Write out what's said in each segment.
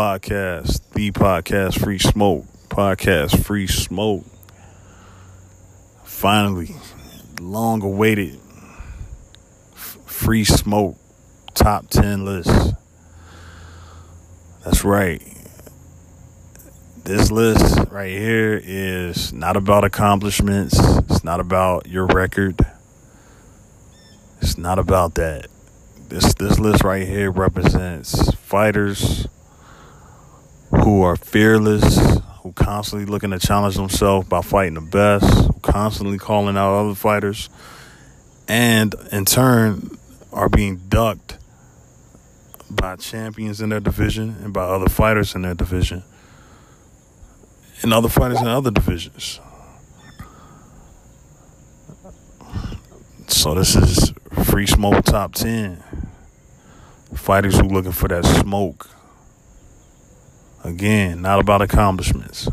podcast, the podcast Free Smoke, podcast Free Smoke, finally, long awaited Free Smoke top 10 list. That's right. This list right here is not about accomplishments, it's not about your record. It's not about that. This this list right here represents fighters who are fearless, who constantly looking to challenge themselves by fighting the best, constantly calling out other fighters, and in turn are being ducked by champions in their division and by other fighters in their division and other fighters in other divisions. So this is Free Smoke Top 10. Fighters who looking for that smoke. Again, not about accomplishments.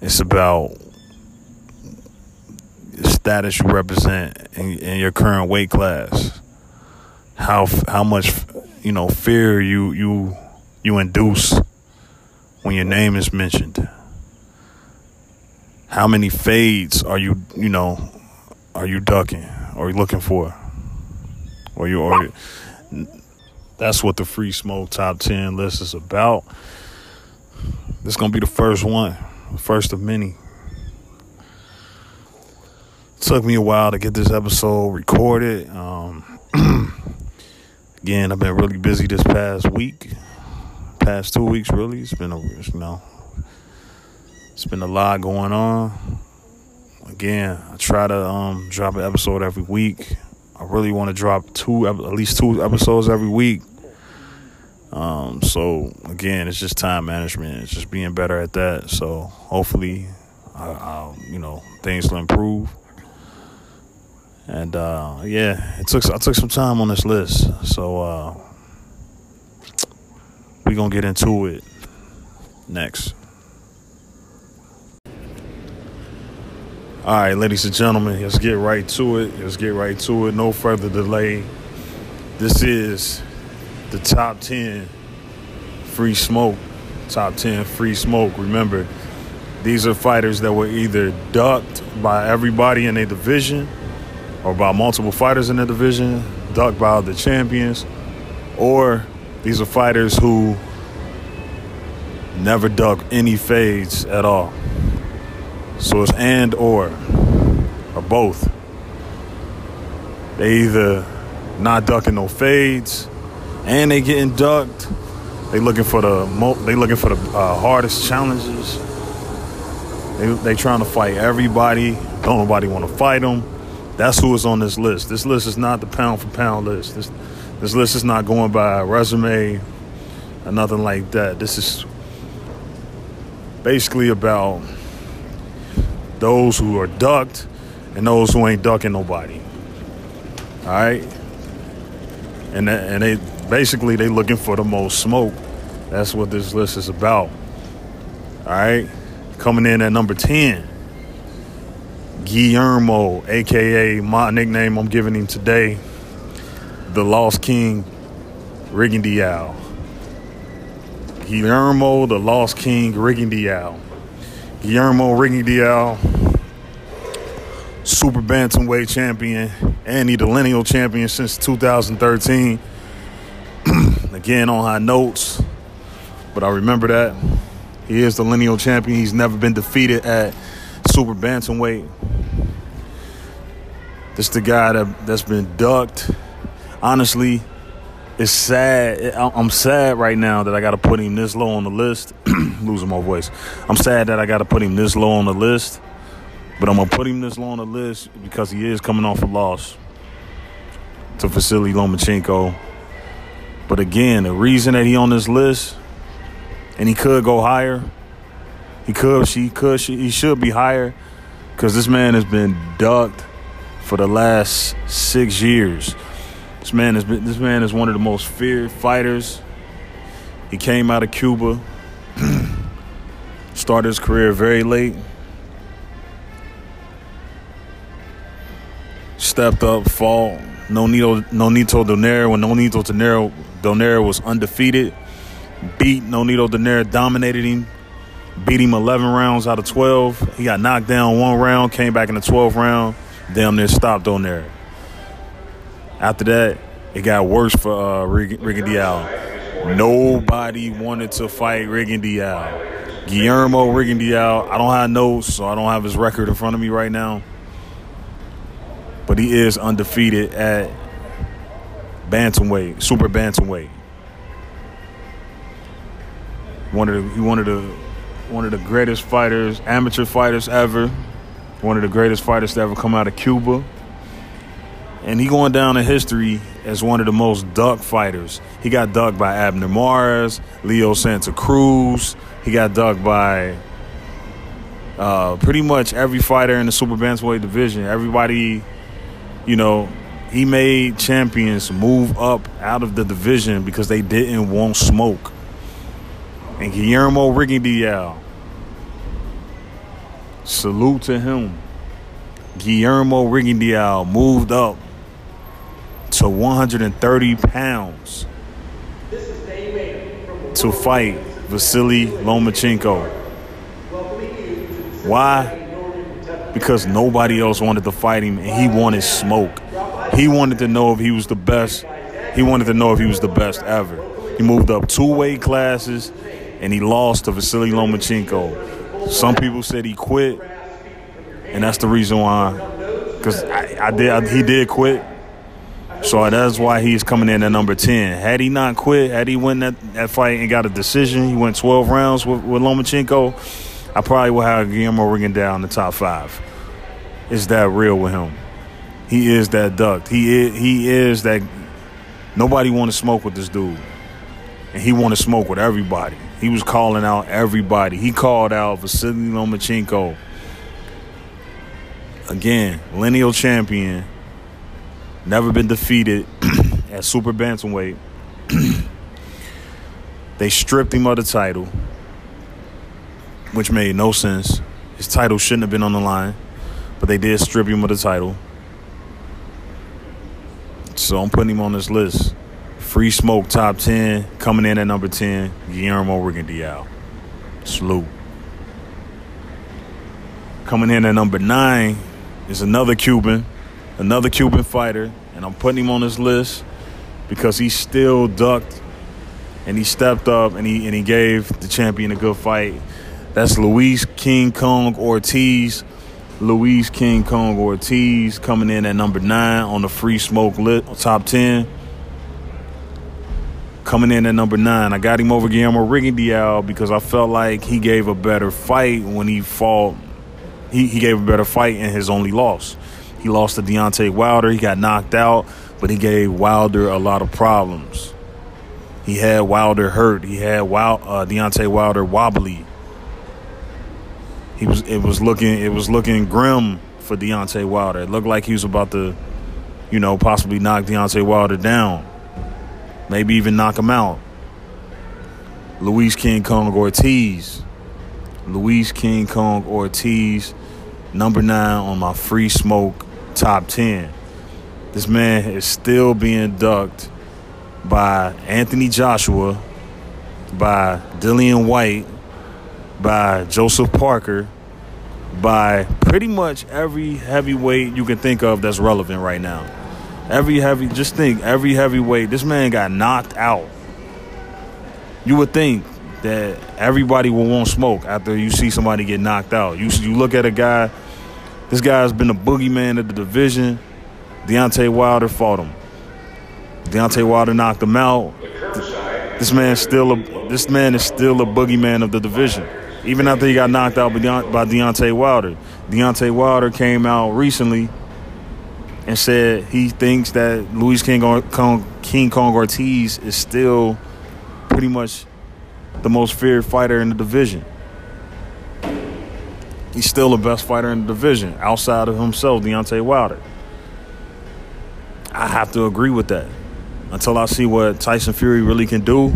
It's about the status you represent in, in your current weight class. How how much you know fear you you you induce when your name is mentioned. How many fades are you you know are you ducking or looking for? Or you or that's what the free smoke top 10 list is about. This is going to be the first one, first of many. It took me a while to get this episode recorded. Um, again, I've been really busy this past week, past two weeks. Really, it's been a you know, it's been a lot going on again, I try to um, drop an episode every week. I really want to drop two, at least two episodes every week. Um, so again, it's just time management. It's just being better at that. So hopefully, I, I'll, you know, things will improve. And uh, yeah, it took I took some time on this list. So uh, we gonna get into it next. All right, ladies and gentlemen, let's get right to it. Let's get right to it. No further delay. This is the top 10 free smoke. Top 10 free smoke. Remember, these are fighters that were either ducked by everybody in their division or by multiple fighters in the division, ducked by the champions, or these are fighters who never duck any fades at all. So it's and or or both. They either not ducking no fades and they getting ducked. They looking for the mo- they looking for the uh, hardest challenges. They they trying to fight everybody. Don't nobody want to fight them. That's who is on this list. This list is not the pound for pound list. This this list is not going by resume or nothing like that. This is basically about those who are ducked and those who ain't ducking nobody. All right, and and they basically they looking for the most smoke. That's what this list is about. All right, coming in at number ten, Guillermo, aka my nickname I'm giving him today, the Lost King, Rigondeaux. Guillermo, the Lost King, Rigondeaux. Guillermo Rigondeaux, super bantamweight champion, and he the lineal champion since 2013. Again, on high notes, but I remember that he is the lineal champion. He's never been defeated at super bantamweight. This the guy that that's been ducked. Honestly, it's sad. I'm sad right now that I got to put him this low on the list. Losing my voice. I'm sad that I got to put him this low on the list. But I'm gonna put him this low on the list because he is coming off a loss to Vasily Lomachenko. But again, the reason that he on this list, and he could go higher, he could, she could, she, he should be higher, because this man has been ducked for the last six years. This man has been. This man is one of the most feared fighters. He came out of Cuba, started his career very late. stepped up, fought. Nonito, Nonito Donaire when Nonito Donaire, Donaire was undefeated. Beat Nonito Donaire, dominated him, beat him 11 rounds out of 12. He got knocked down one round, came back in the 12th round, damn near stopped Donaire. After that, it got worse for uh, Rigondeaux. Nobody wanted to fight Rigondeaux. Guillermo Rigondeaux, I don't have notes, so I don't have his record in front of me right now. But he is undefeated at bantamweight, super bantamweight. One of the, he one of the one of the greatest fighters, amateur fighters ever. One of the greatest fighters to ever come out of Cuba. And he going down in history as one of the most ducked fighters. He got ducked by Abner Mares, Leo Santa Cruz. He got ducked by uh, pretty much every fighter in the super bantamweight division. Everybody, you know, he made champions move up out of the division because they didn't want smoke. And Guillermo Rigondeaux, salute to him. Guillermo Rigondeaux moved up to 130 pounds to fight Vasily Lomachenko. Why? Because nobody else wanted to fight him and he wanted smoke. He wanted to know if he was the best. He wanted to know if he was the best ever. He moved up two weight classes and he lost to Vasily Lomachenko. Some people said he quit, and that's the reason why. Because I, I, did, I, he did quit, so that's why he's coming in at number 10. Had he not quit, had he won that, that fight and got a decision, he went 12 rounds with, with Lomachenko, I probably would have Guillermo Rigondeaux in the top five. Is that real with him? He is that ducked. He is, he is that. Nobody want to smoke with this dude, and he want to smoke with everybody. He was calling out everybody. He called out Vasily Lomachenko. Again, lineal champion, never been defeated at super bantamweight. they stripped him of the title, which made no sense. His title shouldn't have been on the line, but they did strip him of the title. So I'm putting him on this list. Free Smoke top 10, coming in at number 10, Guillermo Rigondeaux. Salute. Coming in at number 9 is another Cuban, another Cuban fighter, and I'm putting him on this list because he still ducked and he stepped up and he and he gave the champion a good fight. That's Luis King Kong Ortiz. Luis King Kong Ortiz coming in at number nine on the free smoke list, top 10 coming in at number nine. I got him over Guillermo Rigondeaux because I felt like he gave a better fight when he fought. He, he gave a better fight in his only loss. He lost to Deontay Wilder. He got knocked out, but he gave Wilder a lot of problems. He had Wilder hurt. He had Wild, uh, Deontay Wilder wobbly. He was. It was looking. It was looking grim for Deontay Wilder. It looked like he was about to, you know, possibly knock Deontay Wilder down maybe even knock him out. Luis King Kong Ortiz. Luis King Kong Ortiz, number nine on my free smoke top 10. This man is still being ducked by Anthony Joshua, by Dillian Whyte, by Joseph Parker, by pretty much every heavyweight you can think of that's relevant right now. Every heavy, just think, every heavyweight, this man got knocked out. You would think that everybody will want smoke after you see somebody get knocked out. You you look at a guy, this guy's been a boogeyman of the division. Deontay Wilder fought him. Deontay Wilder knocked him out. This man still a this man is still a boogeyman of the division. Even after he got knocked out by, Deontay Wilder. Deontay Wilder came out recently and said he thinks that Luis King Kong, King Kong Ortiz is still pretty much the most feared fighter in the division. He's still the best fighter in the division outside of himself, Deontay Wilder. I have to agree with that. Until I see what Tyson Fury really can do,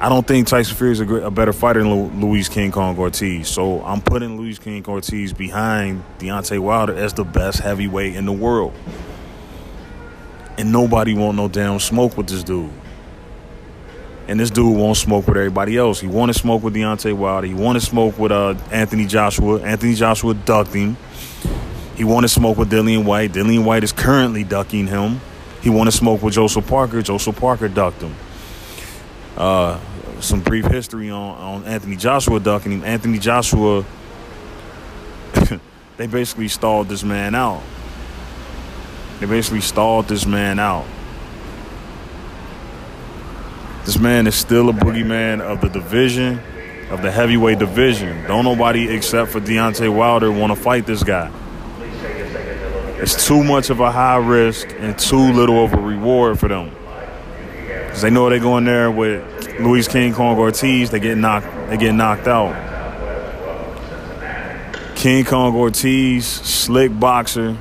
I don't think Tyson Fury is a, a better fighter than Luis King Kong Ortiz. So I'm putting Luis King Ortiz behind Deontay Wilder as the best heavyweight in the world. And nobody want no damn smoke with this dude. And this dude won't smoke with everybody else. He wanted smoke with Deontay Wilder. He wanted smoke with uh, Anthony Joshua. Anthony Joshua ducked him. He wanted smoke with Dillian Whyte. Dillian Whyte is currently ducking him. He wanted smoke with Joseph Parker. Joseph Parker ducked him. Uh, some brief history on, on Anthony Joshua ducking him. Anthony Joshua, they basically stalled this man out. They basically stalled this man out. This man is still a boogeyman of the division, of the heavyweight division. Don't nobody except for Deontay Wilder want to fight this guy. It's too much of a high risk and too little of a reward for them. Cause they know they go in there with Luis King Kong Ortiz, they get knocked they get knocked out. King Kong Ortiz, slick boxer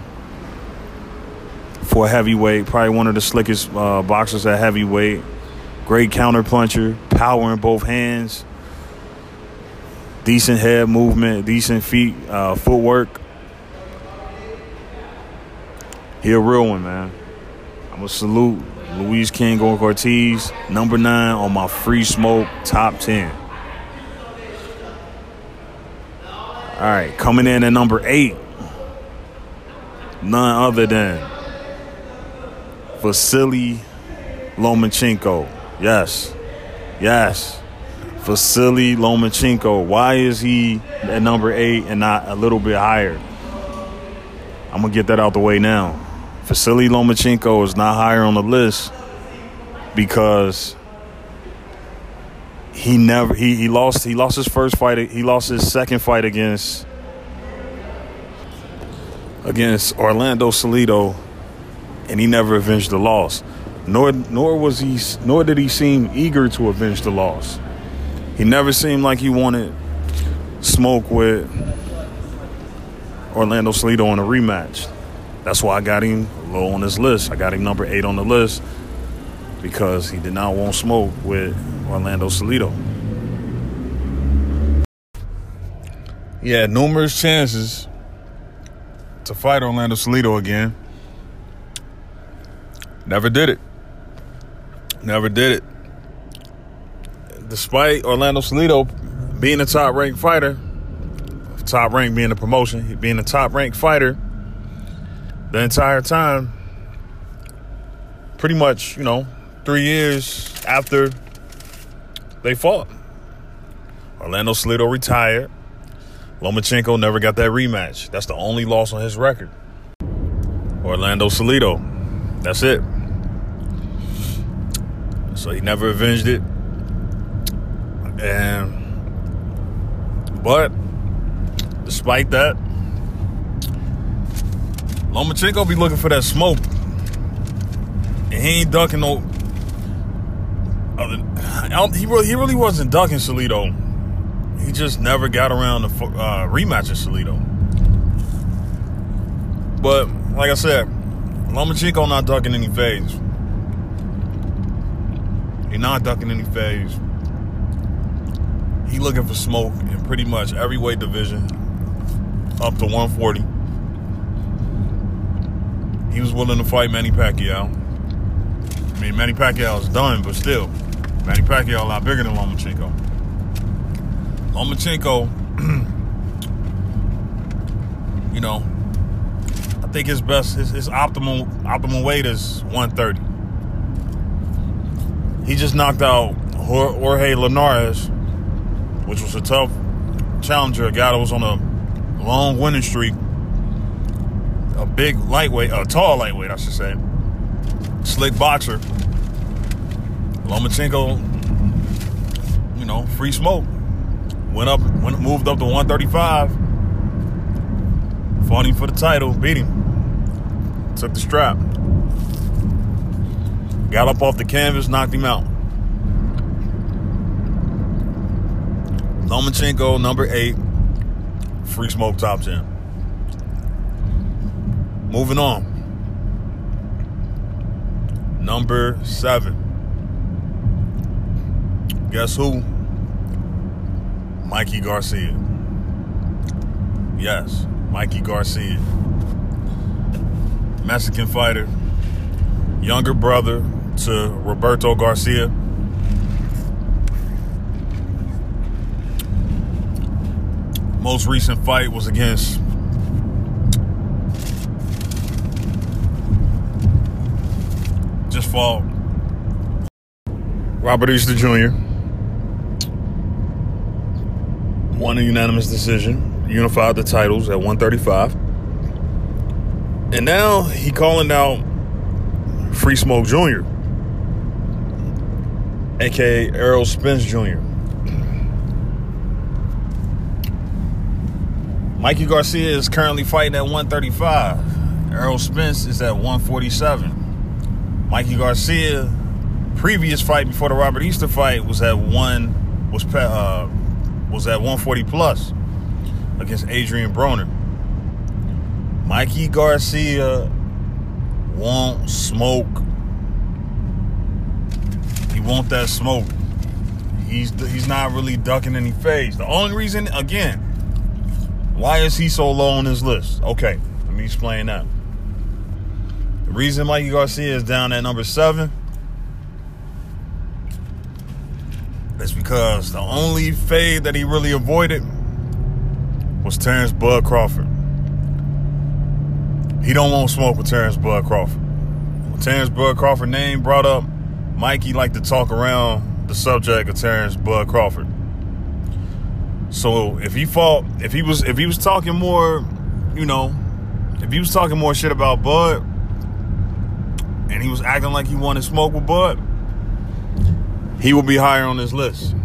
for heavyweight, probably one of the slickest uh, boxers at heavyweight. Great counter puncher, power in both hands, decent head movement, decent feet, uh, footwork. He a real one, man. I'm gonna salute Luis King Kong Ortiz, number nine on my free smoke top 10. All right, coming in at number eight, none other than Vasily Lomachenko. Yes, yes, Vasily Lomachenko. Why is he at number eight and not a little bit higher? I'm gonna get that out the way now. Vasily Lomachenko is not higher on the list because he never he, he lost he lost his first fight he lost his second fight against against Orlando Salido and he never avenged the loss. Nor nor was he nor did he seem eager to avenge the loss. He never seemed like he wanted smoke with Orlando Salido in a rematch. That's why I got him low on this list. I got him number eight on the list because he did not want to smoke with Orlando Salido. He had numerous chances to fight Orlando Salido again. Never did it. Never did it. Despite Orlando Salido being a top ranked fighter, top rank being a promotion, being a top ranked fighter the entire time, pretty much, you know, three years after they fought. Orlando Salido retired. Lomachenko never got that rematch. That's the only loss on his record. Orlando Salido. That's it. So he never avenged it. And but despite that, Lomachenko be looking for that smoke. And he ain't ducking no. Other, he really, he really wasn't ducking Salido. He just never got around to uh, rematching Salido. But like I said, Lomachenko not ducking any phase. He not ducking any phase. He looking for smoke in pretty much every weight division up to 140. He was willing to fight Manny Pacquiao. I mean, Manny Pacquiao is done, but still, Manny Pacquiao a lot bigger than Lomachenko. Lomachenko, you know, I think his best, his, his optimal optimal weight is 130. He just knocked out Jorge Linares, which was a tough challenger, a guy that was on a long winning streak a big lightweight, a tall lightweight, I should say. Slick boxer. Lomachenko, you know, free smoke. Went up, went moved up to 135. Fought him for the title, beat him. Took the strap. Got up off the canvas, knocked him out. Lomachenko, number eight, free smoke top 10. Moving on. Number seven. Guess who? Mikey Garcia. Yes, Mikey Garcia. Mexican fighter, younger brother to Roberto Garcia. Most recent fight was against just fought Robert Easter Jr. Won a unanimous decision, unified the titles at 135. And now he calling out Free Smoke Jr., aka Errol Spence Jr. Mikey Garcia is currently fighting at 135. Errol Spence is at 147. Mikey Garcia, previous fight before the Robert Easter fight, was at one was uh, was at 140 plus against Adrian Broner. Mikey Garcia won't smoke. He want that smoke. He's he's not really ducking any phase. The only reason, again, why is he so low on this list? Okay, let me explain that. The reason Mikey Garcia is down at number seven is because the only fade that he really avoided was Terrence Bud Crawford. He don't want smoke with Terrence Bud Crawford. When Terrence Bud Crawford name brought up, Mikey liked to talk around the subject of Terrence Bud Crawford. So if he fought, if he was, if he was talking more, you know, if he was talking more shit about Bud, and he was acting like he wanted smoke with Bud, he will be higher on this list.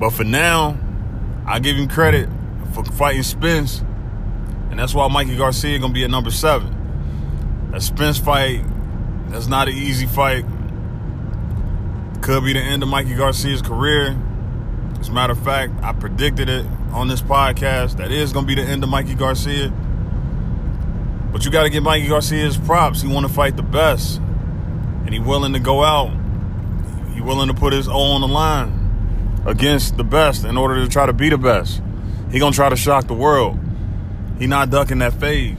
But for now, I give him credit for fighting Spence, and that's why Mikey Garcia gonna be at number seven. That Spence fight, that's not an easy fight. Could be the end of Mikey Garcia's career. As a matter of fact, I predicted it on this podcast. That is gonna be the end of Mikey Garcia. But you got to give Mikey Garcia his props. He want to fight the best, and he willing to go out he willing to put his O on the line against the best in order to try to be the best. He gonna try to shock the world. He not ducking that fade.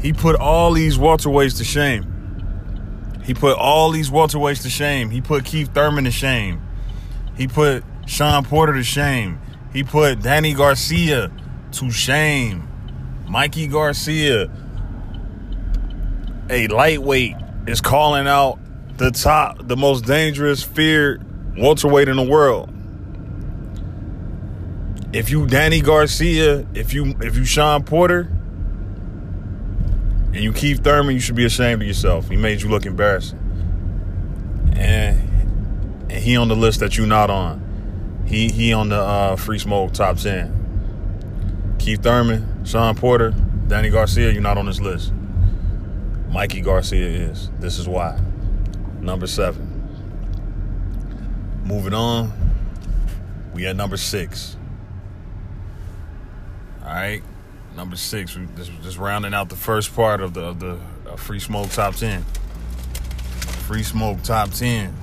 He put all these welterweights to shame. He put all these welterweights to shame. He put Keith Thurman to shame. He put Shawn Porter to shame. He put Danny Garcia to shame. Mikey Garcia, a lightweight, is calling out the top, the most dangerous, feared welterweight in the world. If you Danny Garcia, if you if you Shawn Porter, and you Keith Thurman, you should be ashamed of yourself. He made you look embarrassing. And and he on the list that you're not on. He he on the uh, free smoke top ten. Keith Thurman, Shawn Porter, Danny Garcia, you're not on this list. Mikey Garcia is. This is why number seven. Moving on, we at number six. All right, number six. We just, just rounding out the first part of the of the uh, free smoke top ten. Free smoke top ten.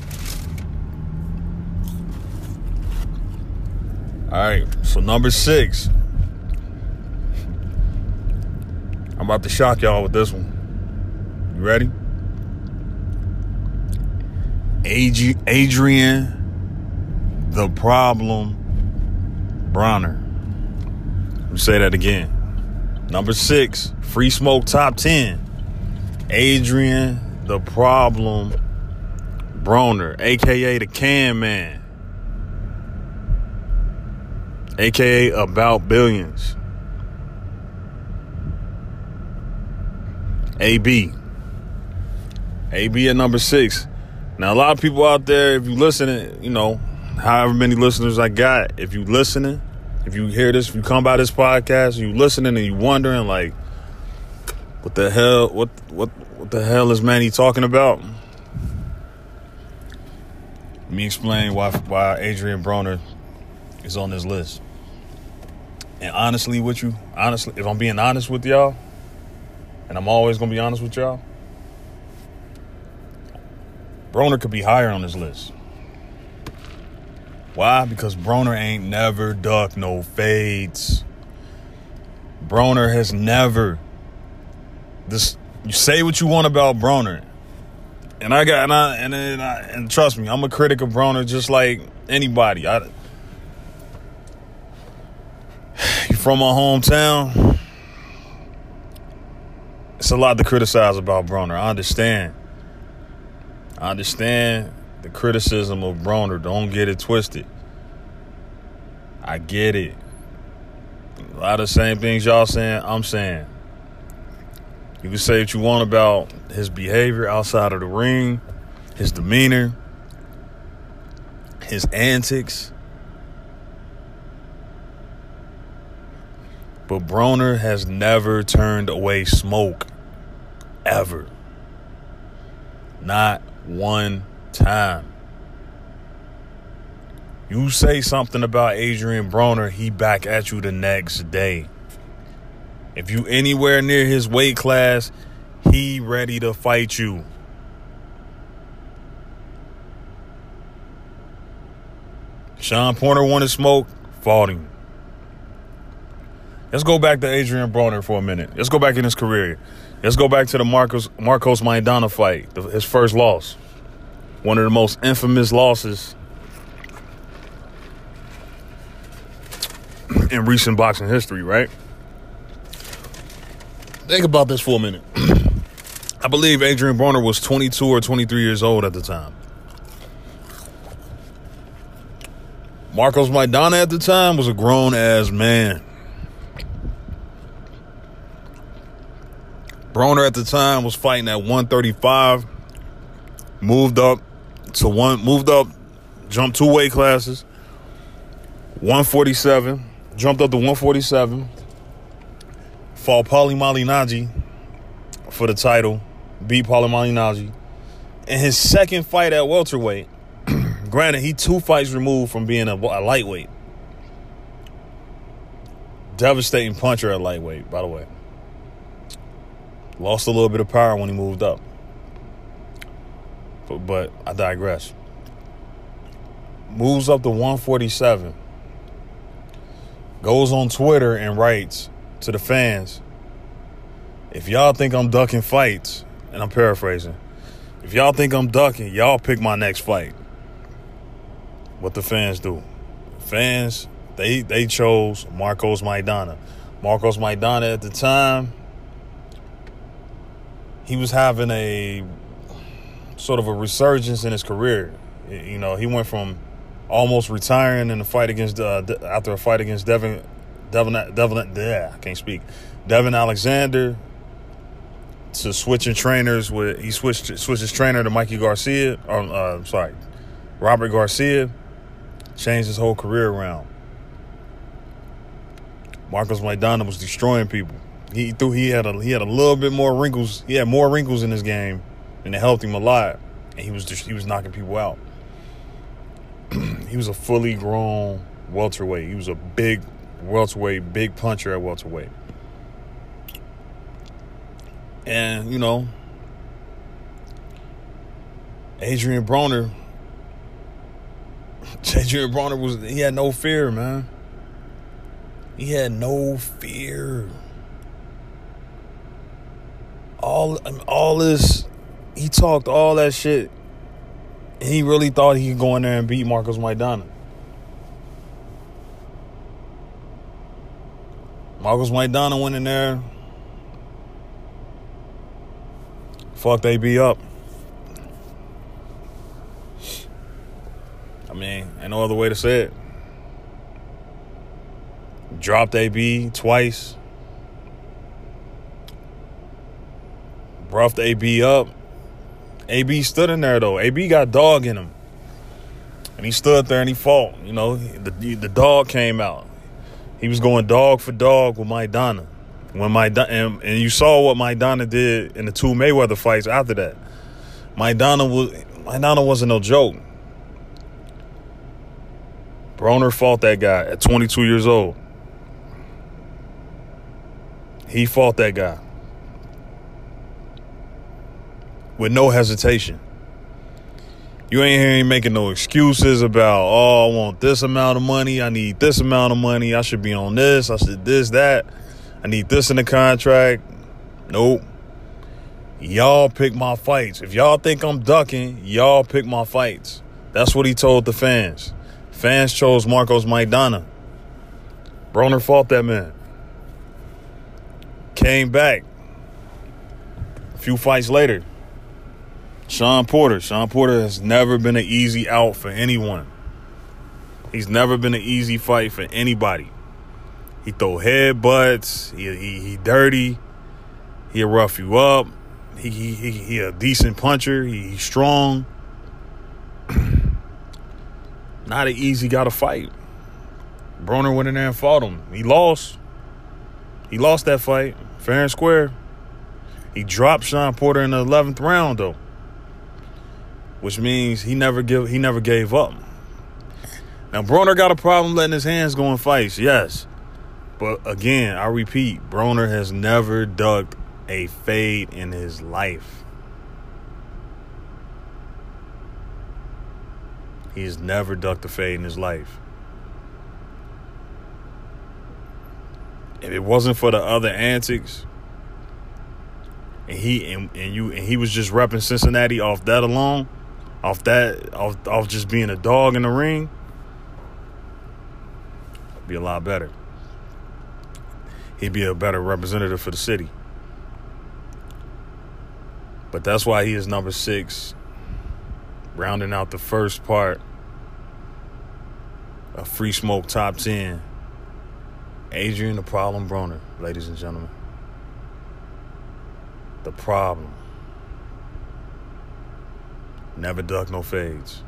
All right, so number six. I'm about to shock y'all with this one. Ready? Adrian the Problem Broner. Let me say that again. Number six, Free Smoke Top 10. Adrian the Problem Broner, aka the Can Man, aka About Billions. AB. AB at number six. Now, a lot of people out there, if you listening, you know, however many listeners I got, if you listening, if you hear this, if you come by this podcast, you listening and you wondering like, what the hell, what what what the hell is Manny talking about? Let me explain why why Adrian Broner is on this list. And honestly, with you, honestly, if I'm being honest with y'all, and I'm always gonna be honest with y'all Broner could be higher on this list. Why? Because Broner ain't never ducked no fades. Broner has never. This you say what you want about Broner, and I got and I and and, I, and trust me, I'm a critic of Broner just like anybody. I, you from my hometown. It's a lot to criticize about Broner. I understand. I understand the criticism of Broner. Don't get it twisted. I get it. A lot of same things y'all saying, I'm saying. You can say what you want about his behavior outside of the ring, his demeanor, his antics. But Broner has never turned away smoke. Ever. Not one time. You say something about Adrian Broner, he back at you the next day. If you anywhere near his weight class, he ready to fight you. Shawn Porter wanted smoke, fought him. Let's go back to Adrian Broner for a minute. Let's go back in his career. Let's go back to the Marcos Marcos Maidana fight, his first loss. One of the most infamous losses in recent boxing history, right? Think about this for a minute. I believe Adrian Broner was 22 or 23 years old at the time. Marcos Maidana at the time was a grown ass man. Broner at the time was fighting at 135, moved up to one, moved up, jumped two weight classes, 147, jumped up to 147, fought Paulie Malignaggi for the title, beat Paulie Malignaggi. In his second fight at welterweight, granted, he two fights removed from being a, a lightweight. Devastating puncher at lightweight, by the way. Lost a little bit of power when he moved up. But, but I digress. Moves up to 147. Goes on Twitter and writes to the fans if y'all think I'm ducking fights, and I'm paraphrasing, if y'all think I'm ducking, y'all pick my next fight. What the fans do. Fans, they they chose Marcos Maidana. Marcos Maidana at the time he was having a sort of a resurgence in his career. You know, he went from almost retiring in the fight against uh, after a fight against Devin Devin Devin yeah, I can't speak. Devon Alexander to switching trainers with he switched switched his trainer to Mikey Garcia or uh, sorry, Robert Garcia changed his whole career around. Marcos Maidana was destroying people. He threw he had a he had a little bit more wrinkles. He had more wrinkles in his game, and it helped him a lot. And he was just he was knocking people out. he was a fully grown welterweight. He was a big welterweight, big puncher at welterweight. And you know, Adrian Broner. Adrian Broner was he had no fear, man. He had no fear all all this he talked all that shit and he really thought he could go in there and beat Marcos Maidana. Marcos Maidana went in there, fucked AB up. I mean, ain't no other way to say it. Dropped AB twice. Roughed AB up. AB stood in there though. AB got dog in him, and he stood there and he fought. You know, the the dog came out. He was going dog for dog with Maidana. When my and, and you saw what Maidana did in the two Mayweather fights after that. Maidana was Maidana wasn't no joke. Broner fought that guy at 22 years old. He fought that guy. With no hesitation. You ain't hearing making no excuses about, oh, I want this amount of money. I need this amount of money. I should be on this. I should this, that. I need this in the contract. Nope. Y'all pick my fights. If y'all think I'm ducking, y'all pick my fights. That's what he told the fans. Fans chose Marcos Maidana. Broner fought that man. Came back. A few fights later. Shawn Porter. Shawn Porter has never been an easy out for anyone. He's never been an easy fight for anybody. He throw headbutts. He he, he dirty. He'll rough you up. He he he, he a decent puncher. He, strong. Not an easy guy to fight. Broner went in there and fought him. He lost. He lost that fight, fair and square. He dropped Shawn Porter in the eleventh round though, which means he never give he never gave up. Now Broner got a problem letting his hands go in fights, yes, but again, I repeat, Broner has never ducked a fade in his life. He's never ducked a fade in his life. if it wasn't for the other antics, and he and, and you and he was just repping Cincinnati off that alone, off that off off just being a dog in the ring, be a lot better. He'd be a better representative for the city. But that's why he is number six, rounding out the first part of Free Smoke Top 10. Adrian the Problem Broner, ladies and gentlemen. The problem. Never duck no fades.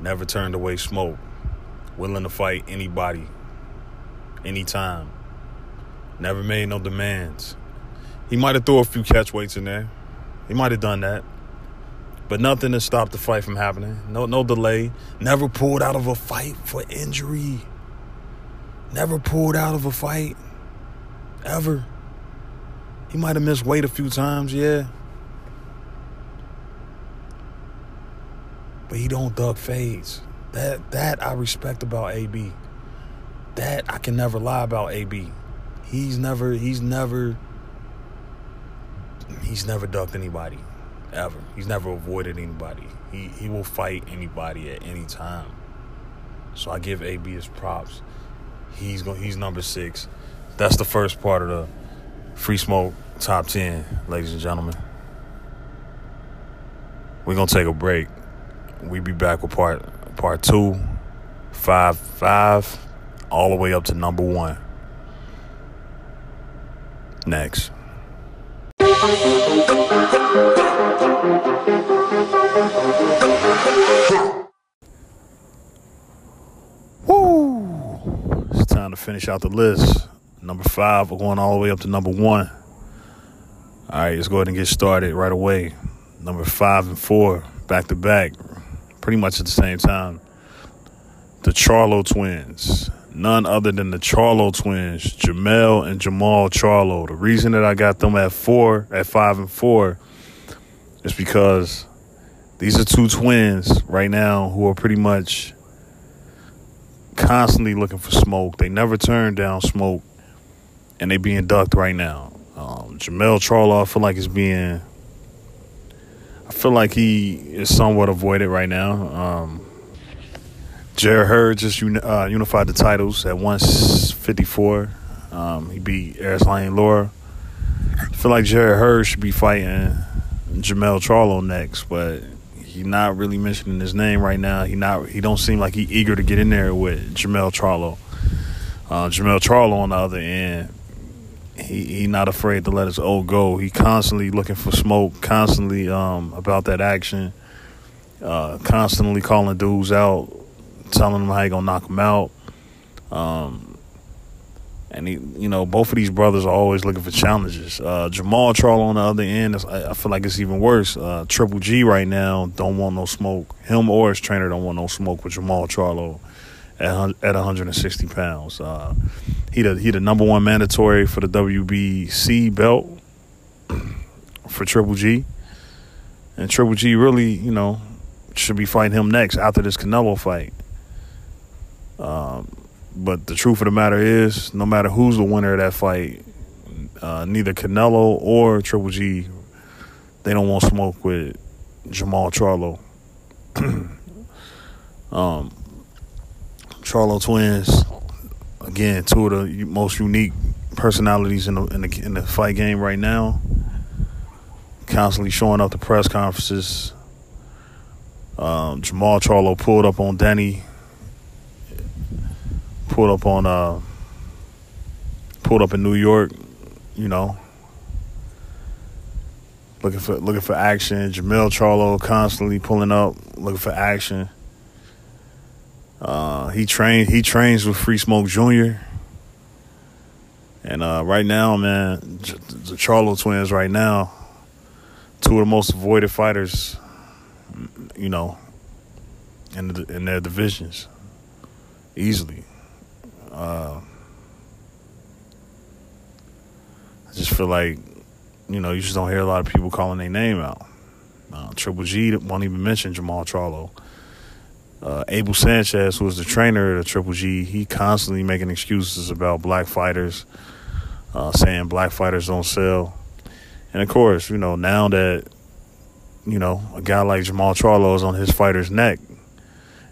Never turned away smoke. Willing to fight anybody, anytime. Never made no demands. He might have threw a few catch weights in there. He might have done that. But nothing to stop the fight from happening. No no delay. Never pulled out of a fight for injury. Never pulled out of a fight. Ever. He might have missed weight a few times, yeah. But he don't duck fades. That that I respect about AB. That I can never lie about AB. He's never he's never he's never ducked anybody. Ever. He's never avoided anybody. He he will fight anybody at any time. So I give AB his props. He's going. He's number six. That's the first part of the free smoke top ten, ladies and gentlemen. We're gonna take a break. We be back with part part two, five five, all the way up to number one. Next. Woo! It's time to finish out the list. Number five, we're going all the way up to number one. All right, let's go ahead and get started right away. Number five and four, back to back, pretty much at the same time. The Charlo twins. None other than the Charlo twins, Jermell and Jermall Charlo. The reason that I got them at four, at five and four, is because these are two twins right now who are pretty much constantly looking for smoke. They never turn down smoke, and they being ducked right now. Um, Jermell Charlo, I feel like is being. I feel like he is somewhat avoided right now. Um, Jarrett Hurd just uh, unified the titles at 154. Um, he beat Erislandy Lara. I feel like Jarrett Hurd should be fighting Jermell Charlo next, but he's not really mentioning his name right now. He not he don't seem like he eager to get in there with Jermell Charlo. Uh, Jermell Charlo on the other end, he he not afraid to let his old go. He constantly looking for smoke, constantly um, about that action, uh, constantly calling dudes out, telling them how he gonna knock them out. Um, and he, you know, both of these brothers are always looking for challenges. Uh, Jermall Charlo on the other end, I, I, feel like it's even worse. Uh, Triple G right now don't want no smoke. Him or his trainer don't want no smoke with Jermall Charlo at at 160 pounds. Uh, he the he the number one mandatory for the WBC belt for Triple G, and Triple G really, you know, should be fighting him next after this Canelo fight. Um, but the truth of the matter is, no matter who's the winner of that fight, uh, neither Canelo or Triple G, they don't want to smoke with Jermall Charlo. um, Charlo twins, again, two of the most unique personalities in the in the, in the fight game right now. Constantly showing up to press conferences. Um, Jermall Charlo pulled up on Denny. Pulled up on uh, pulled up in New York, you know, looking for looking for action. Jermell Charlo constantly pulling up, looking for action. Uh, he trained he trains with Free Smoke Jr. And uh, right now, man, the Charlo twins right now, two of the most avoided fighters, you know, in the, in their divisions, easily. Uh, I just feel like, you know, you just don't hear a lot of people calling their name out. Uh, Triple G won't even mention Jermall Charlo. Uh, Abel Sanchez, who was the trainer of the Triple G, he constantly making excuses about black fighters uh, saying black fighters don't sell. And of course, you know, now that, you know, a guy like Jermall Charlo is on his fighter's neck,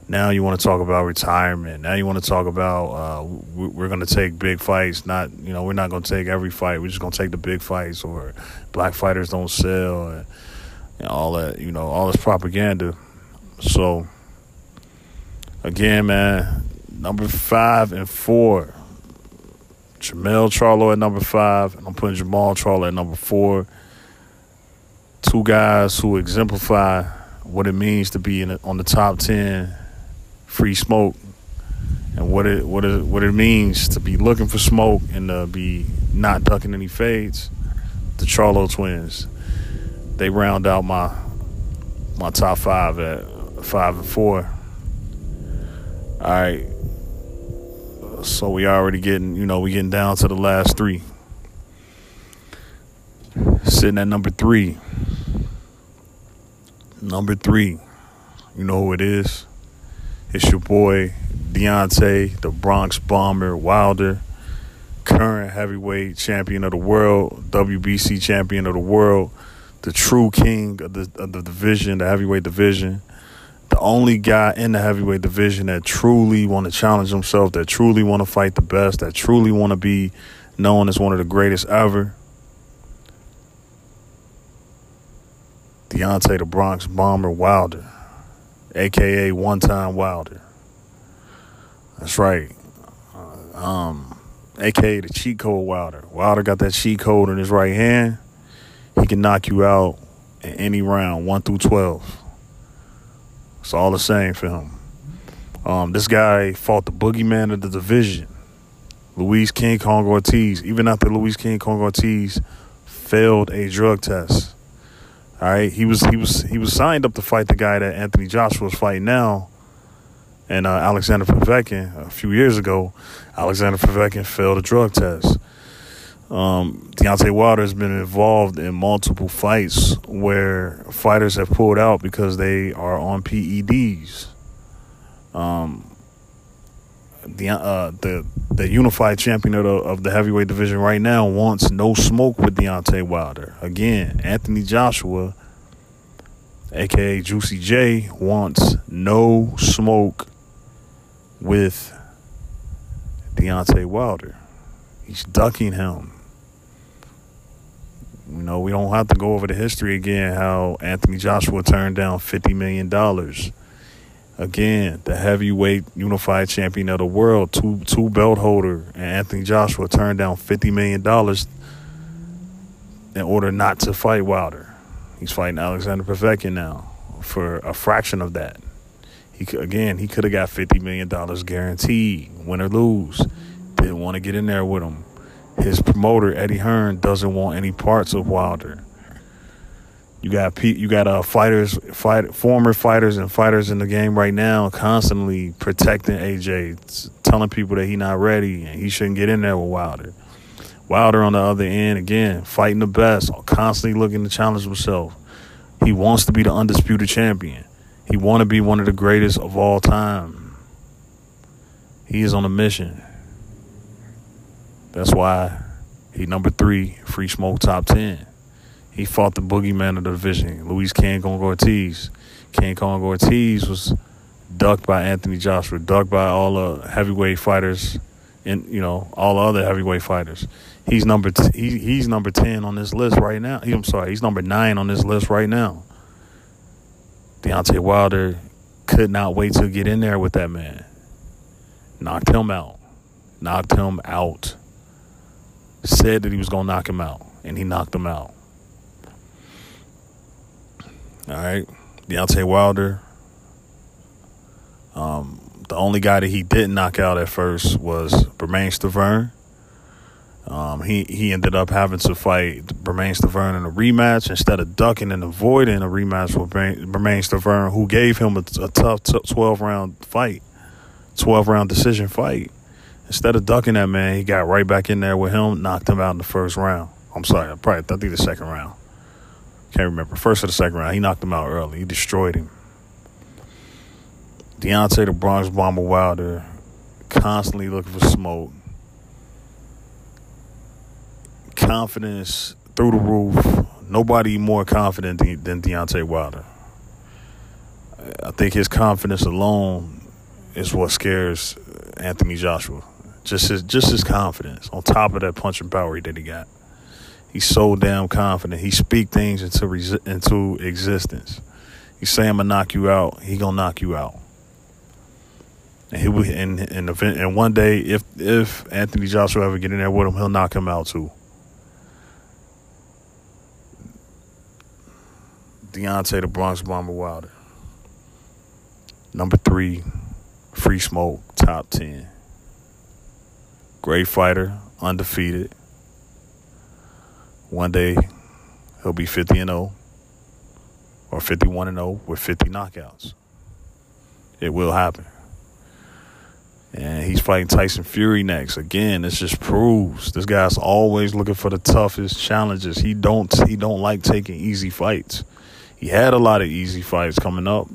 now you want to talk about retirement. Now you want to talk about uh, we're going to take big fights. Not, you know, we're not going to take every fight. We're just going to take the big fights or black fighters don't sell and, and all that, you know, all this propaganda. So, again, man, number five and four Jermell Charlo at number five, and I'm putting Jermall Charlo at number four. Two guys who exemplify what it means to be in on the top ten free smoke, and what it what it what it means to be looking for smoke and to be not ducking any fades. The Charlo twins, they round out my my top five at five and four. All right. So we already getting, you know, we getting down to the last three. Sitting at number three. Number three. You know who it is? It's your boy Deontay, the Bronx Bomber Wilder, current heavyweight champion of the world, WBC champion of the world, the true king of the, of the division, the heavyweight division only guy in the heavyweight division that truly want to challenge himself, that truly want to fight the best, that truly want to be known as one of the greatest ever. Deontay the Bronx Bomber Wilder, aka One Time Wilder. That's right. Uh, um, aka the cheat code Wilder. Wilder got that cheat code in his right hand. He can knock you out in any round, one through twelve. It's all the same for him. Um, this guy fought the boogeyman of the division, Luis King Kong Ortiz. Even after Luis King Kong Ortiz failed a drug test, all right, he was he was he was signed up to fight the guy that Anthony Joshua is fighting now, and uh, Alexander Povetkin a few years ago. Alexander Povetkin failed a drug test. Um, Deontay Wilder has been involved in multiple fights where fighters have pulled out because they are on PEDs. Um, the uh, the the unified champion of the, of the heavyweight division right now wants no smoke with Deontay Wilder. Again, Anthony Joshua, aka Juicy J, wants no smoke with Deontay Wilder. He's ducking him. You know, we don't have to go over the history again how Anthony Joshua turned down $50 million. Again, the heavyweight unified champion of the world, two two belt holder, and Anthony Joshua turned down $50 million in order not to fight Wilder. He's fighting Alexander Povetkin now for a fraction of that. He again, he could have got $50 million guaranteed, win or lose. Didn't want to get in there with him his promoter Eddie Hearn doesn't want any parts of Wilder. You got you got uh, fighters, fight former fighters and fighters in the game right now, constantly protecting AJ, telling people that he not ready and he shouldn't get in there with Wilder. Wilder on the other end again, fighting the best, constantly looking to challenge himself. He wants to be the undisputed champion. He want to be one of the greatest of all time. He is on a mission. That's why he number three, free smoke top ten. He fought the boogeyman of the division, Luis King Kong Ortiz. King Kong Ortiz was ducked by Anthony Joshua, ducked by all the heavyweight fighters, and you know all the other heavyweight fighters. He's number t- he, he's number ten on this list right now. He, I'm sorry, he's number nine on this list right now. Deontay Wilder could not wait to get in there with that man. Knocked him out. Knocked him out. Said that he was gonna knock him out, and he knocked him out. All right, Deontay Wilder. Um, the only guy that he didn't knock out at first was Bermane Stiverne. Um, he he ended up having to fight Bermane Stiverne in a rematch instead of ducking and avoiding a rematch with Bermane Stiverne, who gave him a, a tough twelve round fight, twelve round decision fight. Instead of ducking that man, he got right back in there with him, knocked him out in the first round. I'm sorry, I probably I think the second round. Can't remember. First or the second round. He knocked him out early. He destroyed him. Deontay the Bronx Bomber Wilder constantly looking for smoke. Confidence through the roof. Nobody more confident than Deontay Wilder. I think his confidence alone is what scares Anthony Joshua. Just his, just his confidence on top of that punching power that he got. He's so damn confident. He speak things into resi- into existence. He say I'm gonna knock you out. He gonna knock you out. And he and and, event, and one day if if Anthony Joshua ever get in there with him, he'll knock him out too. Deontay the Bronx Bomber Wilder. Number three, Free Smoke, top ten. Great fighter, undefeated. One day he'll be 50 and 0 or 51 and 0 with 50 knockouts. It will happen. And he's fighting Tyson Fury next. Again, this just proves this guy's always looking for the toughest challenges. He don't he don't like taking easy fights. He had a lot of easy fights coming up.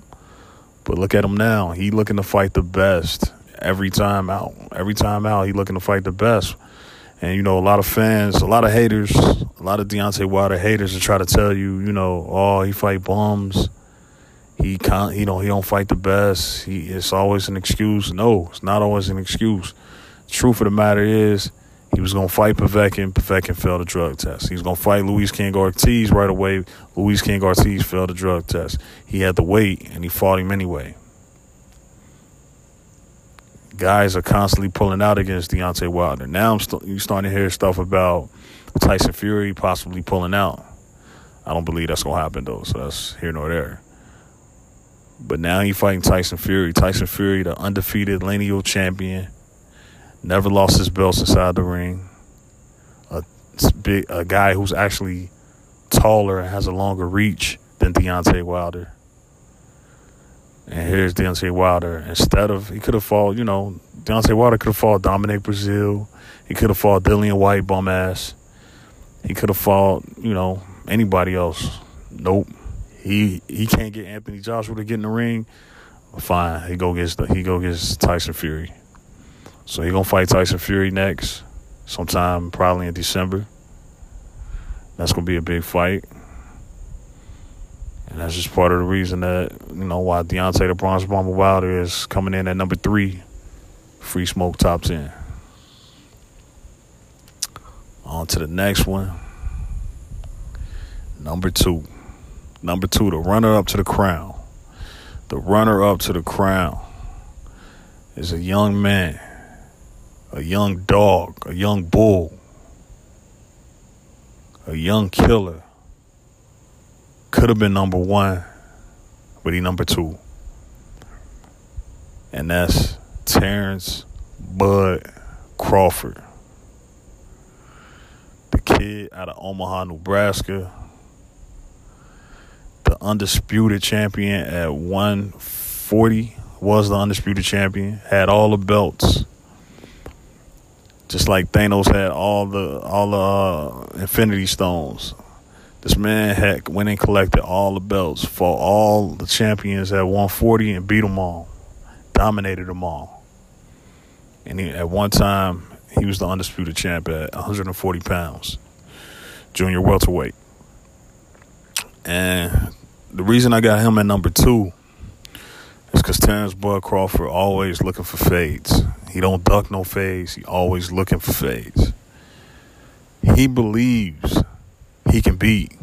But look at him now. He looking to fight the best every time out. Every time out, he looking to fight the best. And you know, a lot of fans, a lot of haters, a lot of Deontay Wilder haters to try to tell you, you know, oh, he fight bums. He can't, you know, he don't fight the best. He it's always an excuse. No, it's not always an excuse. The truth of the matter is, he was gonna fight Povetkin. Povetkin failed the drug test. He was gonna fight Luis King Ortiz right away. Luis King Ortiz failed the drug test. He had to wait, and he fought him anyway guys are constantly pulling out against Deontay Wilder. Now I'm st- you starting to hear stuff about Tyson Fury possibly pulling out. I don't believe that's gonna happen though, so that's here nor there. But now he's fighting Tyson Fury. Tyson Fury, the undefeated lineal champion, never lost his belts inside the ring. A big, a guy who's actually taller and has a longer reach than Deontay Wilder. And here's Deontay Wilder. Instead of he could have fought, you know, Deontay Wilder could have fought Dominic Breazeale. He could have fought Dillian Whyte, bum ass. He could have fought, you know, anybody else. Nope. He he can't get Anthony Joshua to get in the ring. Fine. He go against he go against Tyson Fury. So he gonna fight Tyson Fury next, sometime probably in December. That's gonna be a big fight. And that's just part of the reason that, you know, why Deontay the Bronx Bomber Wilder is coming in at number three, Free Smoke Top 10. On to the next one. Number two. Number two, the runner up to the crown. The runner up to the crown is a young man, a young dog, a young bull, a young killer could have been number one, but he number two. And that's Terrence Bud Crawford. The kid out of Omaha, Nebraska. The undisputed champion at 140 was the undisputed champion. Had all the belts. Just like Thanos had all the all the uh, Infinity Stones. This man had went and collected all the belts, for all the champions at 140 and beat them all, dominated them all. And he, at one time, he was the undisputed champ at 140 pounds, junior welterweight. And the reason I got him at number two is because Terrence Bud Crawford always looking for fades. He don't duck no fades. He always looking for fades. He believes he can beat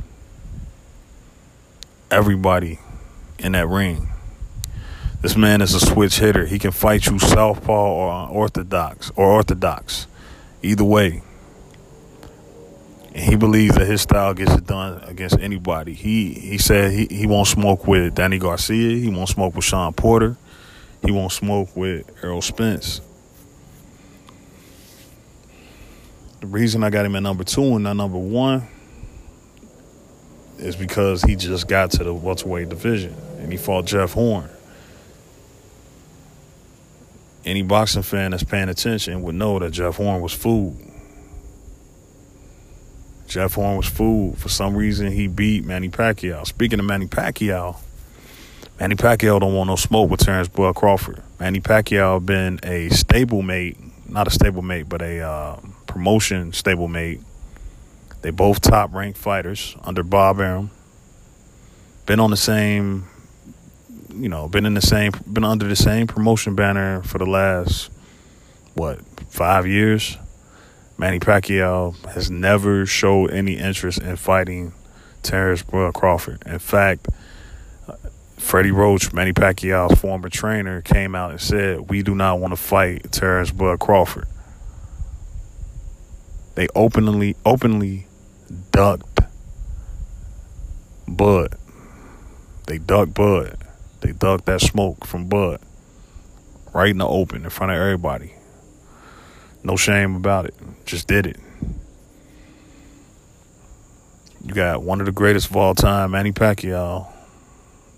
everybody in that ring. This man is a switch hitter. He can fight you southpaw or orthodox or orthodox. Either way. And he believes that his style gets it done against anybody. He he said he, he won't smoke with Danny Garcia. He won't smoke with Shawn Porter. He won't smoke with Errol Spence. The reason I got him at number two and not number one is because he just got to the welterweight division and he fought Jeff Horn. Any boxing fan that's paying attention would know that Jeff Horn was food. Jeff Horn was food. For some reason, he beat Manny Pacquiao. Speaking of Manny Pacquiao, Manny Pacquiao don't want no smoke with Terrence Bud Crawford. Manny Pacquiao been a stablemate, not a stablemate, but a uh, promotion stablemate they both top ranked fighters under Bob Arum. Been on the same, you know, been in the same, been under the same promotion banner for the last, what, five years? Manny Pacquiao has never showed any interest in fighting Terrence Crawford. In fact, uh, Freddie Roach, Manny Pacquiao's former trainer, came out and said, We do not want to fight Terrence Bud Crawford. They openly openly ducked Bud. They ducked Bud. They ducked that smoke from Bud. Right in the open in front of everybody. No shame about it. Just did it. You got one of the greatest of all time, Manny Pacquiao,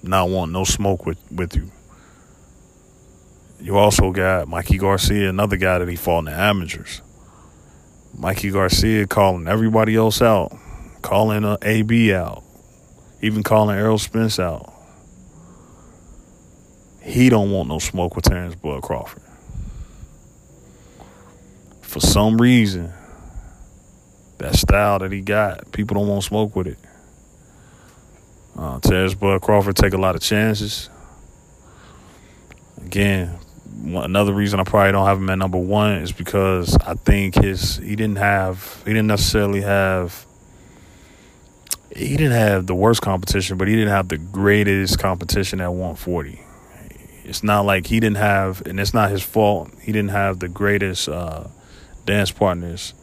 not wanting no smoke with, with you. You also got Mikey Garcia, another guy that he fought in the amateurs. Mikey Garcia calling everybody else out, calling AB out, even calling Errol Spence out. He don't want no smoke with Terrence Bud Crawford. For some reason, that style that he got, people don't want smoke with it. Uh, Terrence Bud Crawford take a lot of chances. Again, another reason I probably don't have him at number one is because I think his he didn't have he didn't necessarily have he didn't have the worst competition, but he didn't have the greatest competition at 140. It's not like he didn't have, and it's not his fault. He didn't have the greatest uh, dance partners.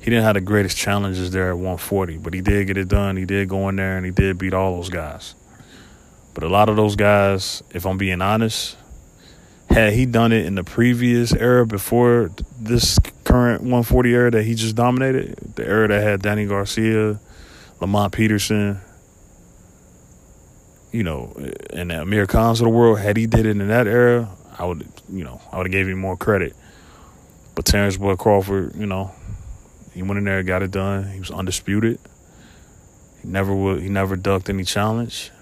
He didn't have the greatest challenges there at 140, but he did get it done. He did go in there and he did beat all those guys. But a lot of those guys, if I'm being honest, had he done it in the previous era before this current 140 era that he just dominated, the era that had Danny Garcia, Lamont Peterson, you know, and the Amir Khans of the world, had he did it in that era, I would, you know, I would have gave him more credit. But Terrence Bud Crawford, you know, he went in there, got it done. He was undisputed. He never would, he never ducked any challenge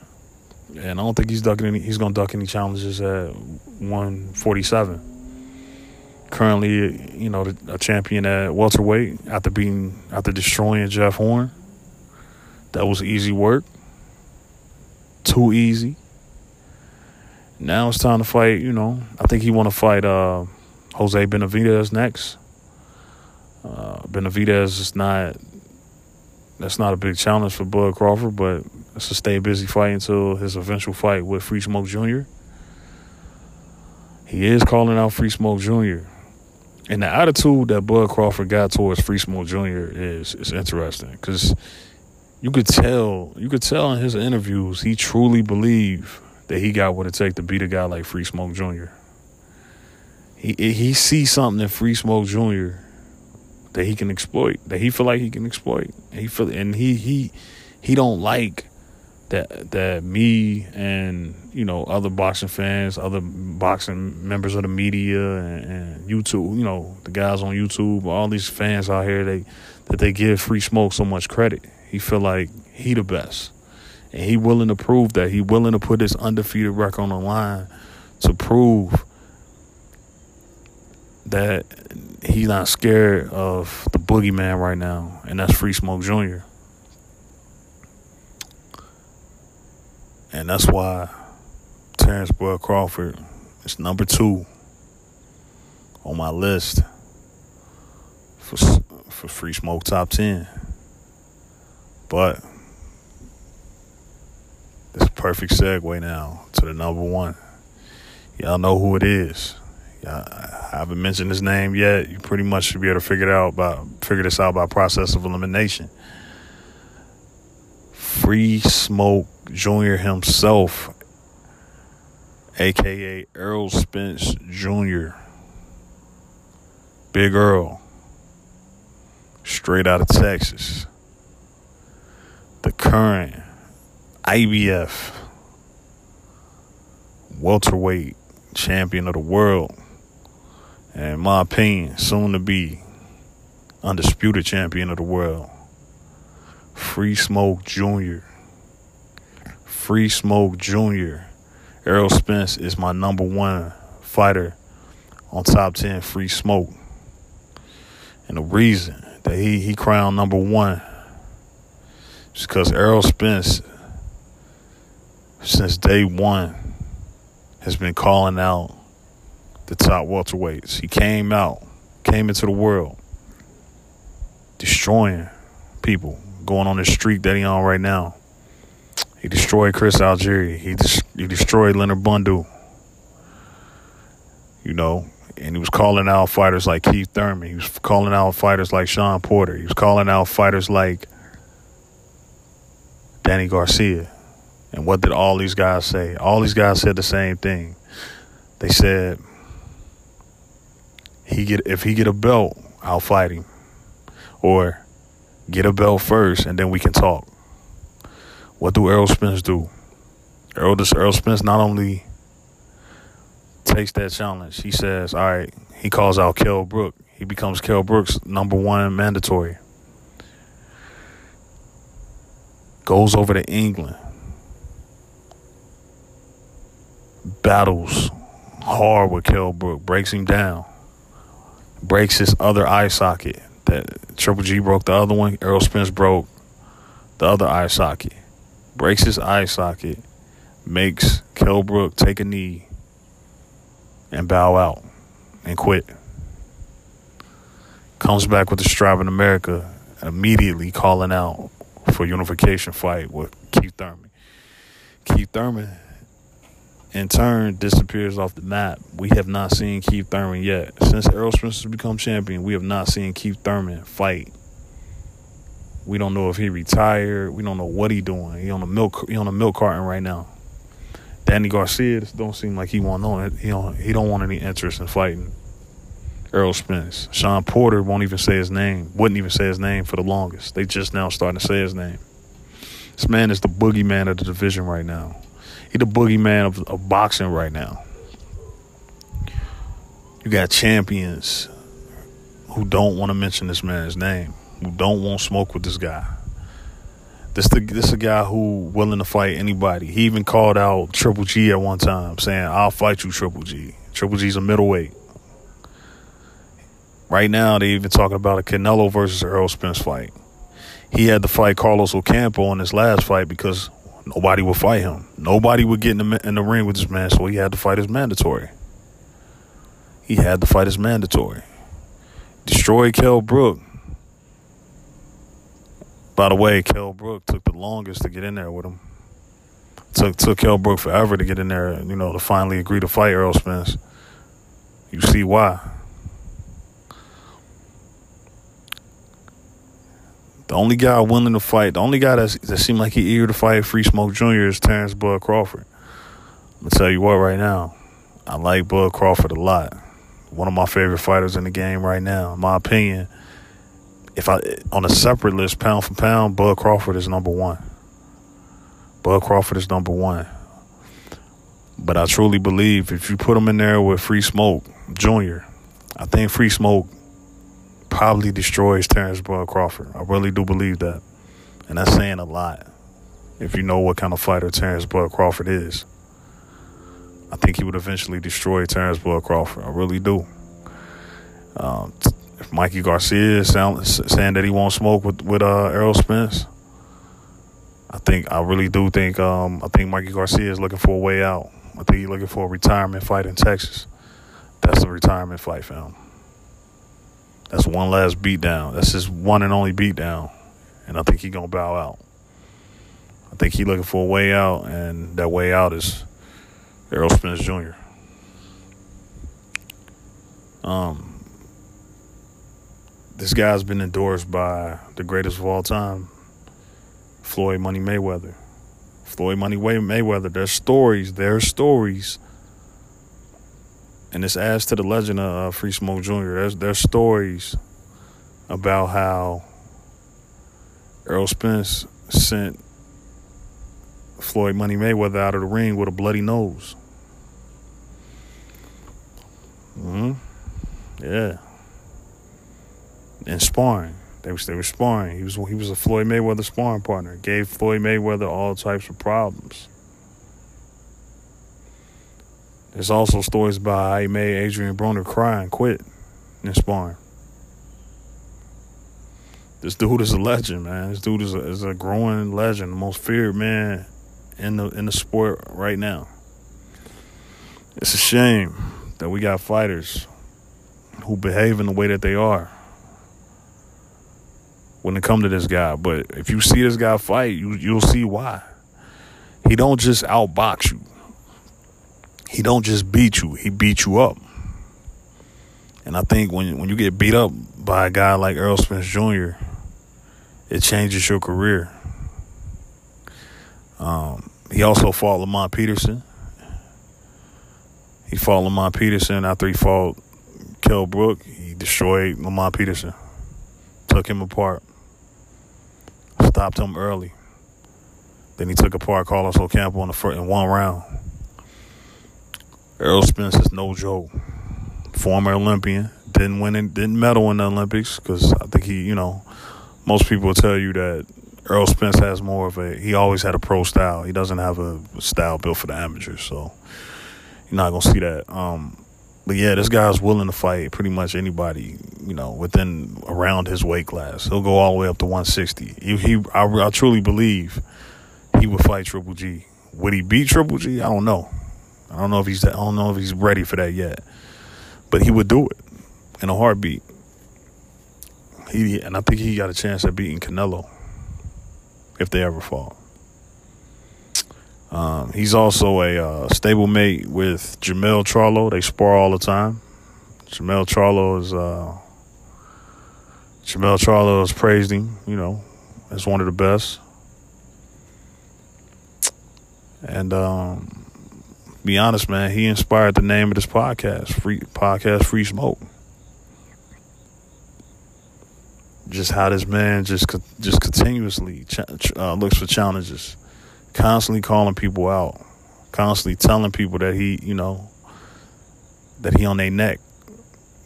and I don't think he's ducking any. He's gonna duck any challenges at 147. Currently, you know, a champion at welterweight after being after destroying Jeff Horn. That was easy work. Too easy. Now it's time to fight. You know, I think he want to fight uh, Jose Benavidez next. Uh, Benavidez is not. That's not a big challenge for Bud Crawford, but it's to stay busy fighting until his eventual fight with Free Smoke Jr. He is calling out Free Smoke Jr. And the attitude that Bud Crawford got towards Free Smoke Jr. is is interesting because you could tell you could tell in his interviews he truly believed that he got what it takes to beat a guy like Free Smoke Jr. He he sees something in Free Smoke Jr. that he can exploit, that he feel like he can exploit. He feel and he he he don't like that that me and you know other boxing fans, other boxing members of the media and, and, YouTube, you know the guys on YouTube, all these fans out here, they that they give Free Smoke so much credit. He feel like he the best. And he willing to prove that. He willing to put his undefeated record on the line to prove that he's not scared of the boogeyman right now, and that's Free Smoke Jr. And that's why Terrence Bud Crawford is number two on my list for for Free Smoke Top Ten. But it's a perfect segue now to the number one. Y'all know who it is. I haven't mentioned his name yet. You pretty much should be able to figure it out by figure this out by process of elimination. Free Smoke Jr. himself, aka Earl Spence Jr. Big Earl, straight out of Texas. The current IBF welterweight champion of the world and in my opinion, soon to be undisputed champion of the world. Free Smoke Jr. Free Smoke Jr. Errol Spence is my number one fighter on top 10 Free Smoke. And the reason that he, he crowned number one is because Errol Spence, since day one, has been calling out the top welterweights. He came out, came into the world, destroying people, going on the streak that he on right now. He destroyed Chris Algieri. He he destroyed Leonard Bundu. You know, and he was calling out fighters like Keith Thurman. He was calling out fighters like Shawn Porter. He was calling out fighters like Danny Garcia. And what did all these guys say? All these guys said the same thing. They said, he get if he get a belt, I'll fight him. Or get a belt first and then we can talk. What do Errol Spence do? Errol, Errol Spence not only takes that challenge, he says, all right, he calls out Kell Brook. He becomes Kell Brook's number one mandatory. Goes over to England. Battles hard with Kell Brook, breaks him down breaks his other eye socket. That Triple G broke the other one. Errol Spence broke the other eye socket. Breaks his eye socket. Makes Kell Brook take a knee and bow out and quit. Comes back with the Strive in America, immediately calling out for unification fight with Keith Thurman. Keith Thurman in turn disappears off the map. We have not seen Keith Thurman yet. Since Errol Spence has become champion, we have not seen Keith Thurman fight. We don't know if he retired. We don't know what he doing. He on a milk he on a milk carton right now. Danny Garcia don't seem like he want no he don't he don't want any interest in fighting. Earl Spence. Shawn Porter won't even say his name. Wouldn't even say his name for the longest. They just now starting to say his name. This man is the boogeyman of the division right now. He the boogeyman of, of boxing right now. You got champions who don't want to mention this man's name, who don't want smoke with this guy. This the this a guy who willing to fight anybody. He even called out Triple G at one time, saying, "I'll fight you, Triple G." Triple G's a middleweight. Right now, they even talking about a Canelo versus Errol Spence fight. He had to fight Carlos Ocampo in his last fight because Nobody would fight him. Nobody would get in the, in the ring with this man, so he had to fight his mandatory. He had to fight his mandatory. Destroy Kell Brook. By the way, Kell Brook took the longest to get in there with him. Took took Kell Brook forever to get in there, you know, to finally agree to fight Errol Spence. You see why. The only guy willing to fight, the only guy that's, that seemed like he eager to fight Free Smoke Jr. is Terrence Bud Crawford. I'm gonna tell you what, right now, I like Bud Crawford a lot. One of my favorite fighters in the game right now. In my opinion, if I on a separate list, pound for pound, Bud Crawford is number one. Bud Crawford is number one. But I truly believe if you put him in there with Free Smoke Jr., I think Free Smoke probably destroys Terrence Bud Crawford. I really do believe that. And that's saying a lot. If you know what kind of fighter Terrence Bud Crawford is. I think he would eventually destroy Terrence Bud Crawford. I really do. Um, Mikey Garcia is sound, saying that he won't smoke with with uh, Errol Spence, I think I really do think um, I think Mikey Garcia is looking for a way out. I think he's looking for a retirement fight in Texas. That's a retirement fight, fam. That's one last beatdown. That's his one and only beatdown, and I think he gonna bow out. I think he looking for a way out, and that way out is Errol Spence Jr. Um, this guy's been endorsed by the greatest of all time, Floyd Money Mayweather. Floyd Money Mayweather. There's stories. There's stories. And this adds to the legend of uh, Free Smoke Jr. There's there's stories about how Earl Spence sent Floyd Money Mayweather out of the ring with a bloody nose. Hmm. Yeah. And sparring. They was they were sparring. He was he was a Floyd Mayweather sparring partner. Gave Floyd Mayweather all types of problems. There's also stories about how he made Adrien Broner cry and quit in sparring. This dude is a legend, man. This dude is a, is a growing legend, the most feared man in the in the sport right now. It's a shame that we got fighters who behave in the way that they are when it come to this guy. But if you see this guy fight, you you'll see why. He don't just outbox you. He don't just beat you. He beat you up. And I think when when you get beat up by a guy like Earl Spence Jr., it changes your career. Um, he also fought Lamont Peterson. He fought Lamont Peterson after he fought Kell Brook. He destroyed Lamont Peterson, took him apart, stopped him early. Then he took apart Carlos Ocampo in the first, in one round. Errol Spence is no joke. Former Olympian, didn't win, in, didn't medal in the Olympics because I think he, you know, most people will tell you that Errol Spence has more of a. He always had a pro style. He doesn't have a style built for the amateurs, so you're not gonna see that. Um, but yeah, this guy's willing to fight pretty much anybody, you know, within around his weight class. He'll go all the way up to 160. He, he I, I truly believe he would fight Triple G. Would he beat Triple G? I don't know. I don't know if he's I don't know if he's ready for that yet. But he would do it in a heartbeat. He and I think he got a chance at beating Canelo if they ever fall. Um, he's also a uh, stablemate with Jermell Charlo. They spar all the time. Jermell Charlo is uh, Jermell Charlo has praised him, you know, as one of the best. And um, be honest, man, he inspired the name of this podcast, free podcast, Free Smoke. just how this man just just continuously uh, looks for challenges, constantly calling people out, constantly telling people that he, you know, that he on their neck,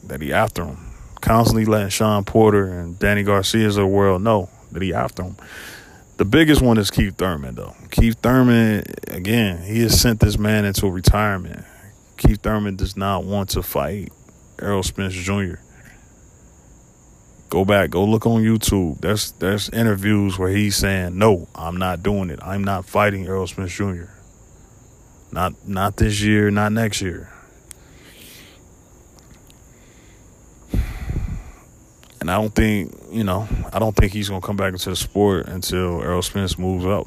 that he after him, constantly letting Shawn Porter and Danny Garcia's of the world know that he after him. The biggest one is Keith Thurman, though. Keith Thurman, again, he has sent this man into retirement. Keith Thurman does not want to fight Errol Spence Jr. Go back, go look on YouTube. There's there's interviews where he's saying, "No, I'm not doing it. I'm not fighting Earl Smith Jr. Not not this year, not next year." And I don't think, you know, I don't think he's gonna come back into the sport until Errol Spence moves up.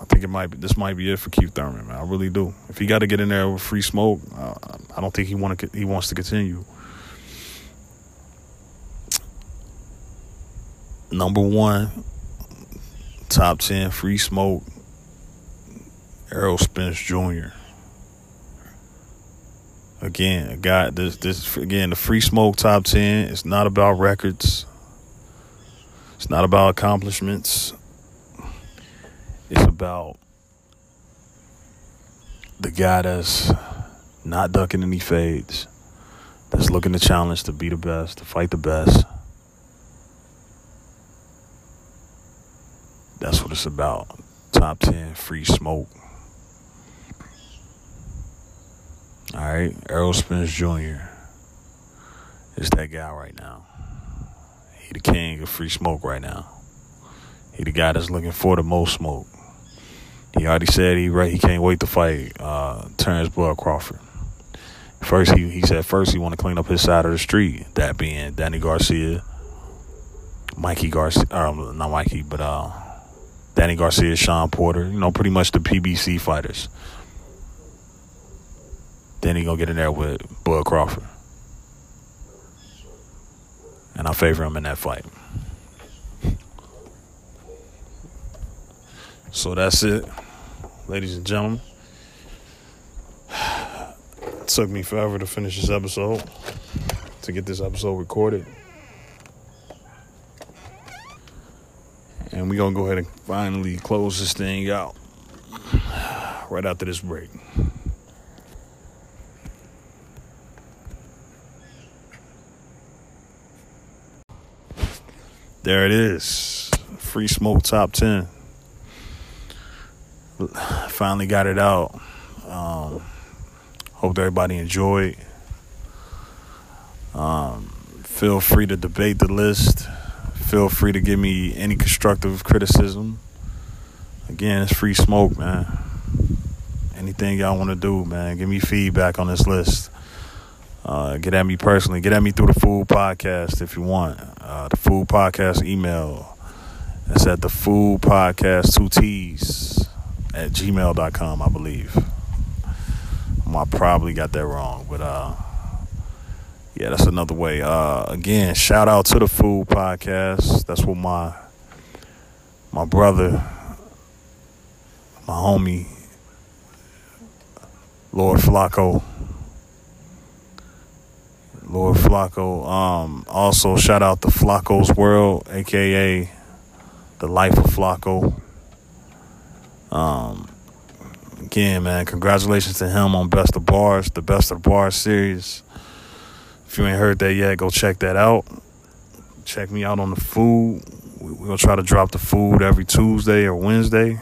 I think it might be this might be it for Keith Thurman, man. I really do. If he got to get in there with free smoke, uh, I don't think he want to he wants to continue. Number one, top 10 free smoke, Errol Spence Jr. Again, a guy this this again the free smoke top 10 it's not about records. It's not about accomplishments. It's about the guy that's not ducking any fades, that's looking to challenge to be the best, to fight the best. It's about top 10 free smoke. All right, Errol Spence Jr. is that guy right now. He the king of free smoke right now. He the guy that's looking for the most smoke. He already said he right. He can't wait to fight uh, Terrence Bud Crawford. First, he he said first he want to clean up his side of the street. That being Danny Garcia, Mikey Garcia, um, not Mikey, but uh, Danny Garcia, Shawn Porter. You know, pretty much the PBC fighters. Then he gonna get in there with Bud Crawford, and I favor him in that fight. So that's it, ladies and gentlemen. It took me forever to finish this episode, to get this episode recorded. And we're going to go ahead and finally close this thing out right after this break. There it is. Free Smoke Top 10 finally got it out. Um, hope everybody enjoyed. Um, feel free to debate the list. Feel free to give me any constructive criticism. Again, it's free smoke, man. Anything y'all want to do, man, give me feedback on this list. Uh, get at me personally. Get at me through the Food Podcast if you want. Uh, the Food Podcast email. It's at the Food Podcast, two T's at gmail.com, I believe. I probably got that wrong, but uh, yeah, that's another way. Uh, again, shout out to the Food Podcast. That's what my my brother, my homie, Lord Flacco. Lord Flacco. Um, also shout out to Flacco's World, aka the Life of Flacco. Um, again, man, congratulations to him on Best of Bars, the Best of Bars series. If you ain't heard that yet, go check that out. Check me out on the food. We're gonna try to drop the food every Tuesday or Wednesday.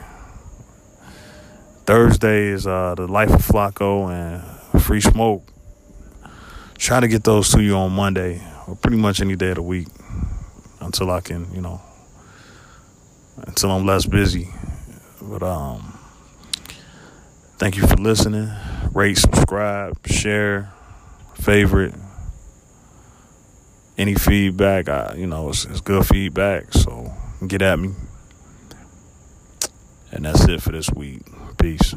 Thursday is uh, the Life of Flacco and Free Smoke. Try to get those to you on Monday or pretty much any day of the week until I can, you know, until I'm less busy. But um, thank you for listening. Rate, subscribe, share, favorite. Any feedback, I, you know, it's, it's good feedback. So get at me. And that's it for this week. Peace.